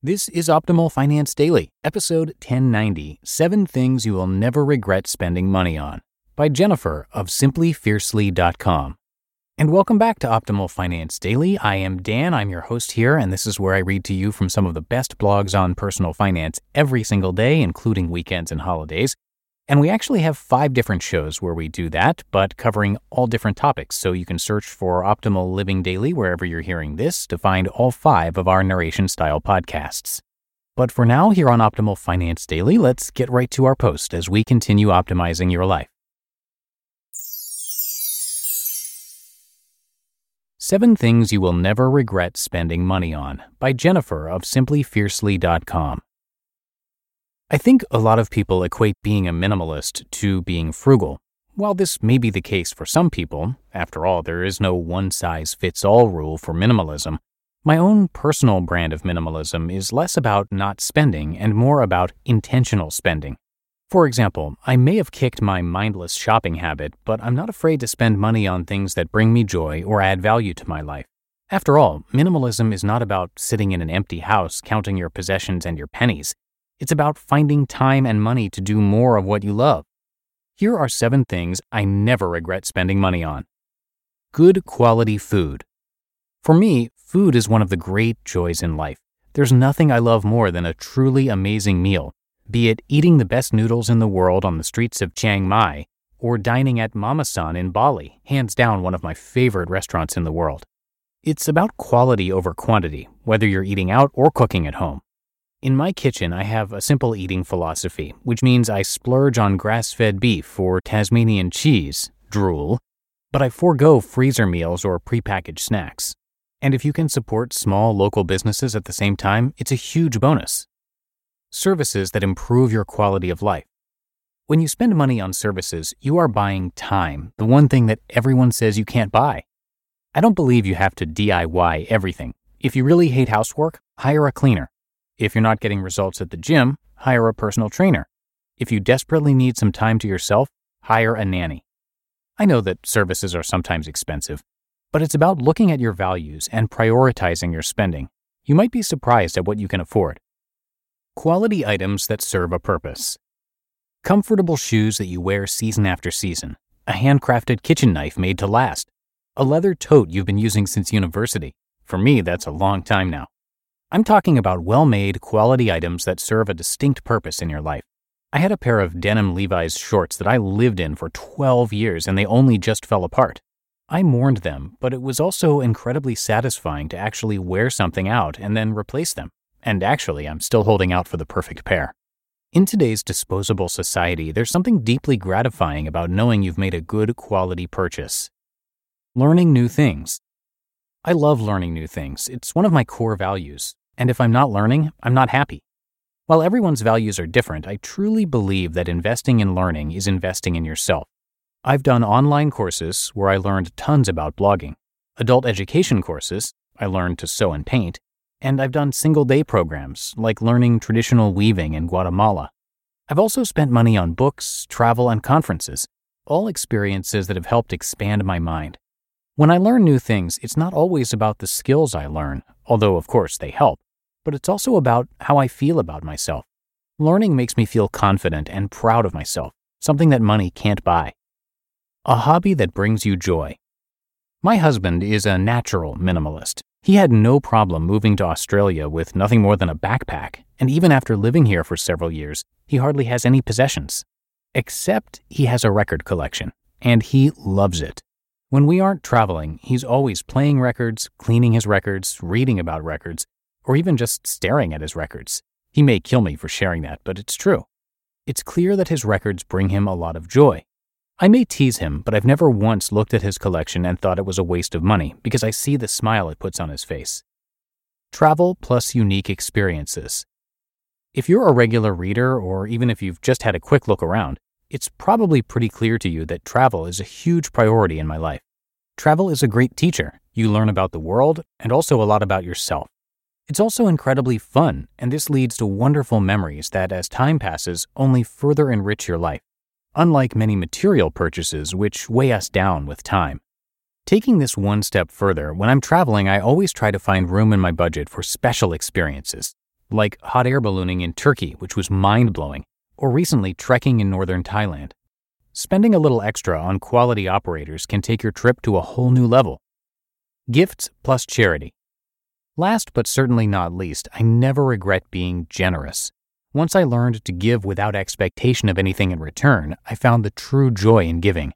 This is Optimal Finance Daily, episode 1090 Seven Things You Will Never Regret Spending Money On by Jennifer of simplyfiercely.com. And welcome back to Optimal Finance Daily. I am Dan, I'm your host here, and this is where I read to you from some of the best blogs on personal finance every single day, including weekends and holidays. And we actually have five different shows where we do that, but covering all different topics. So you can search for Optimal Living Daily wherever you're hearing this to find all five of our narration style podcasts. But for now, here on Optimal Finance Daily, let's get right to our post as we continue optimizing your life. Seven Things You Will Never Regret Spending Money On by Jennifer of simplyfiercely.com. I think a lot of people equate being a minimalist to being frugal. While this may be the case for some people, after all, there is no one size fits all rule for minimalism, my own personal brand of minimalism is less about not spending and more about intentional spending. For example, I may have kicked my mindless shopping habit, but I'm not afraid to spend money on things that bring me joy or add value to my life. After all, minimalism is not about sitting in an empty house counting your possessions and your pennies. It's about finding time and money to do more of what you love. Here are seven things I never regret spending money on. Good quality food. For me, food is one of the great joys in life. There's nothing I love more than a truly amazing meal, be it eating the best noodles in the world on the streets of Chiang Mai or dining at Mama San in Bali, hands down one of my favorite restaurants in the world. It's about quality over quantity, whether you're eating out or cooking at home. In my kitchen, I have a simple eating philosophy, which means I splurge on grass fed beef or Tasmanian cheese, drool, but I forego freezer meals or prepackaged snacks. And if you can support small local businesses at the same time, it's a huge bonus. Services that improve your quality of life. When you spend money on services, you are buying time, the one thing that everyone says you can't buy. I don't believe you have to DIY everything. If you really hate housework, hire a cleaner. If you're not getting results at the gym, hire a personal trainer. If you desperately need some time to yourself, hire a nanny. I know that services are sometimes expensive, but it's about looking at your values and prioritizing your spending. You might be surprised at what you can afford. Quality items that serve a purpose. Comfortable shoes that you wear season after season. A handcrafted kitchen knife made to last. A leather tote you've been using since university. For me, that's a long time now. I'm talking about well made, quality items that serve a distinct purpose in your life. I had a pair of denim Levi's shorts that I lived in for 12 years and they only just fell apart. I mourned them, but it was also incredibly satisfying to actually wear something out and then replace them. And actually, I'm still holding out for the perfect pair. In today's disposable society, there's something deeply gratifying about knowing you've made a good quality purchase. Learning new things. I love learning new things. It's one of my core values. And if I'm not learning, I'm not happy. While everyone's values are different, I truly believe that investing in learning is investing in yourself. I've done online courses where I learned tons about blogging, adult education courses, I learned to sew and paint, and I've done single day programs like learning traditional weaving in Guatemala. I've also spent money on books, travel, and conferences, all experiences that have helped expand my mind. When I learn new things, it's not always about the skills I learn, although of course they help but it's also about how I feel about myself. Learning makes me feel confident and proud of myself. something that money can't buy. A hobby that brings you joy. My husband is a natural minimalist. He had no problem moving to Australia with nothing more than a backpack, and even after living here for several years, he hardly has any possessions. Except he has a record collection, and he loves it. When we aren't traveling, he's always playing records, cleaning his records, reading about records, or even just staring at his records. He may kill me for sharing that, but it's true. It's clear that his records bring him a lot of joy. I may tease him, but I've never once looked at his collection and thought it was a waste of money because I see the smile it puts on his face. Travel plus unique experiences. If you're a regular reader, or even if you've just had a quick look around, it's probably pretty clear to you that travel is a huge priority in my life. Travel is a great teacher. You learn about the world and also a lot about yourself. It's also incredibly fun, and this leads to wonderful memories that, as time passes, only further enrich your life, unlike many material purchases which weigh us down with time. Taking this one step further, when I'm traveling, I always try to find room in my budget for special experiences, like hot air ballooning in Turkey, which was mind blowing, or recently trekking in northern Thailand. Spending a little extra on quality operators can take your trip to a whole new level. Gifts plus charity. Last but certainly not least, I never regret being generous. Once I learned to give without expectation of anything in return, I found the true joy in giving.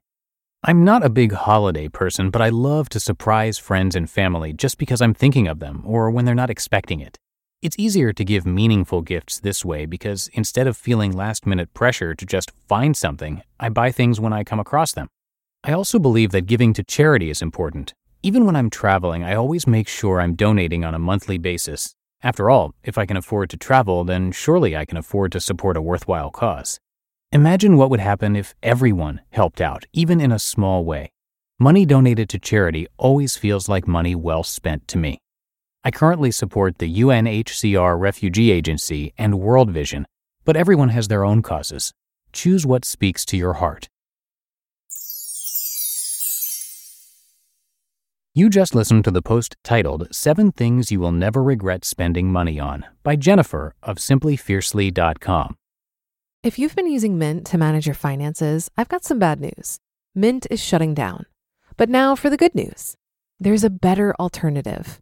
I'm not a big holiday person, but I love to surprise friends and family just because I'm thinking of them or when they're not expecting it. It's easier to give meaningful gifts this way because instead of feeling last minute pressure to just find something, I buy things when I come across them. I also believe that giving to charity is important, even when I'm traveling, I always make sure I'm donating on a monthly basis. After all, if I can afford to travel, then surely I can afford to support a worthwhile cause. Imagine what would happen if everyone helped out, even in a small way. Money donated to charity always feels like money well spent to me. I currently support the UNHCR Refugee Agency and World Vision, but everyone has their own causes. Choose what speaks to your heart. You just listened to the post titled Seven Things You Will Never Regret Spending Money On by Jennifer of simplyfiercely.com. If you've been using Mint to manage your finances, I've got some bad news. Mint is shutting down. But now for the good news there's a better alternative.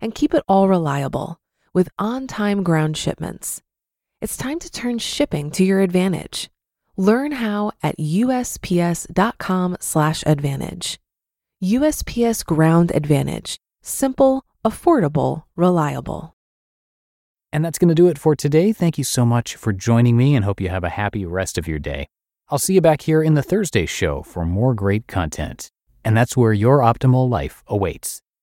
And keep it all reliable with on time ground shipments. It's time to turn shipping to your advantage. Learn how at usps.com/advantage. USPS Ground Advantage. Simple, affordable, reliable. And that's going to do it for today. Thank you so much for joining me and hope you have a happy rest of your day. I'll see you back here in the Thursday show for more great content. And that's where your optimal life awaits.